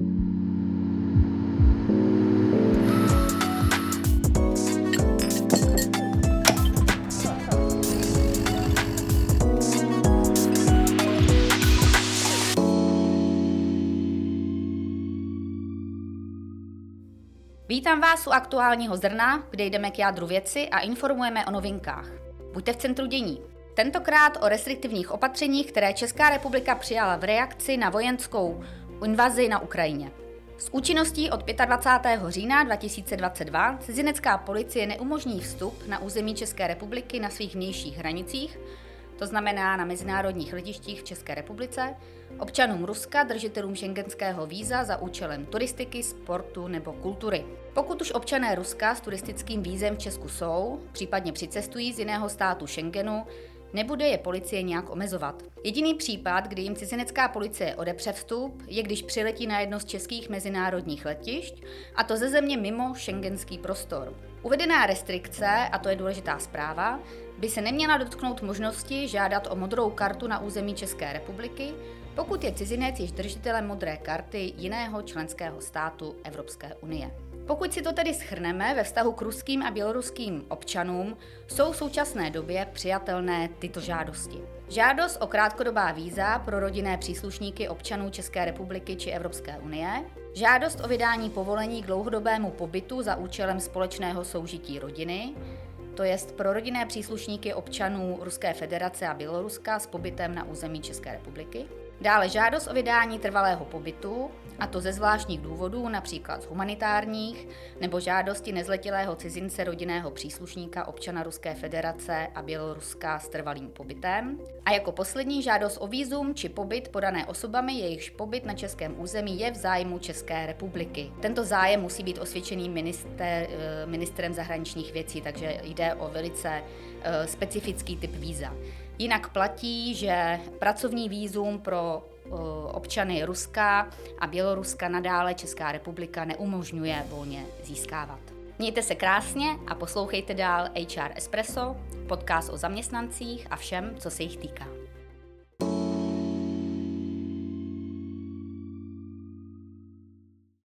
Vítám vás u aktuálního zrna, kde jdeme k jádru věci a informujeme o novinkách. Buďte v centru dění. Tentokrát o restriktivních opatřeních, které Česká republika přijala v reakci na vojenskou invazi na Ukrajině. S účinností od 25. října 2022 cizinecká policie neumožní vstup na území České republiky na svých vnějších hranicích, to znamená na mezinárodních letištích v České republice, občanům Ruska, držitelům šengenského víza za účelem turistiky, sportu nebo kultury. Pokud už občané Ruska s turistickým vízem v Česku jsou, případně přicestují z jiného státu Schengenu, Nebude je policie nějak omezovat. Jediný případ, kdy jim cizinecká policie odepře vstup, je když přiletí na jedno z českých mezinárodních letišť, a to ze země mimo šengenský prostor. Uvedená restrikce, a to je důležitá zpráva, by se neměla dotknout možnosti žádat o modrou kartu na území České republiky, pokud je cizinec již držitelem modré karty jiného členského státu Evropské unie. Pokud si to tedy schrneme ve vztahu k ruským a běloruským občanům, jsou v současné době přijatelné tyto žádosti. Žádost o krátkodobá víza pro rodinné příslušníky občanů České republiky či Evropské unie, žádost o vydání povolení k dlouhodobému pobytu za účelem společného soužití rodiny, to jest pro rodinné příslušníky občanů Ruské federace a Běloruska s pobytem na území České republiky, Dále žádost o vydání trvalého pobytu, a to ze zvláštních důvodů, například z humanitárních, nebo žádosti nezletilého cizince rodinného příslušníka občana Ruské federace a Běloruska s trvalým pobytem. A jako poslední žádost o výzum či pobyt podané osobami, jejichž pobyt na českém území je v zájmu České republiky. Tento zájem musí být osvědčený minister, eh, ministrem zahraničních věcí, takže jde o velice eh, specifický typ víza. Jinak platí, že pracovní výzum pro občany Ruska a Běloruska nadále Česká republika neumožňuje volně získávat. Mějte se krásně a poslouchejte dál HR Espresso, podcast o zaměstnancích a všem, co se jich týká.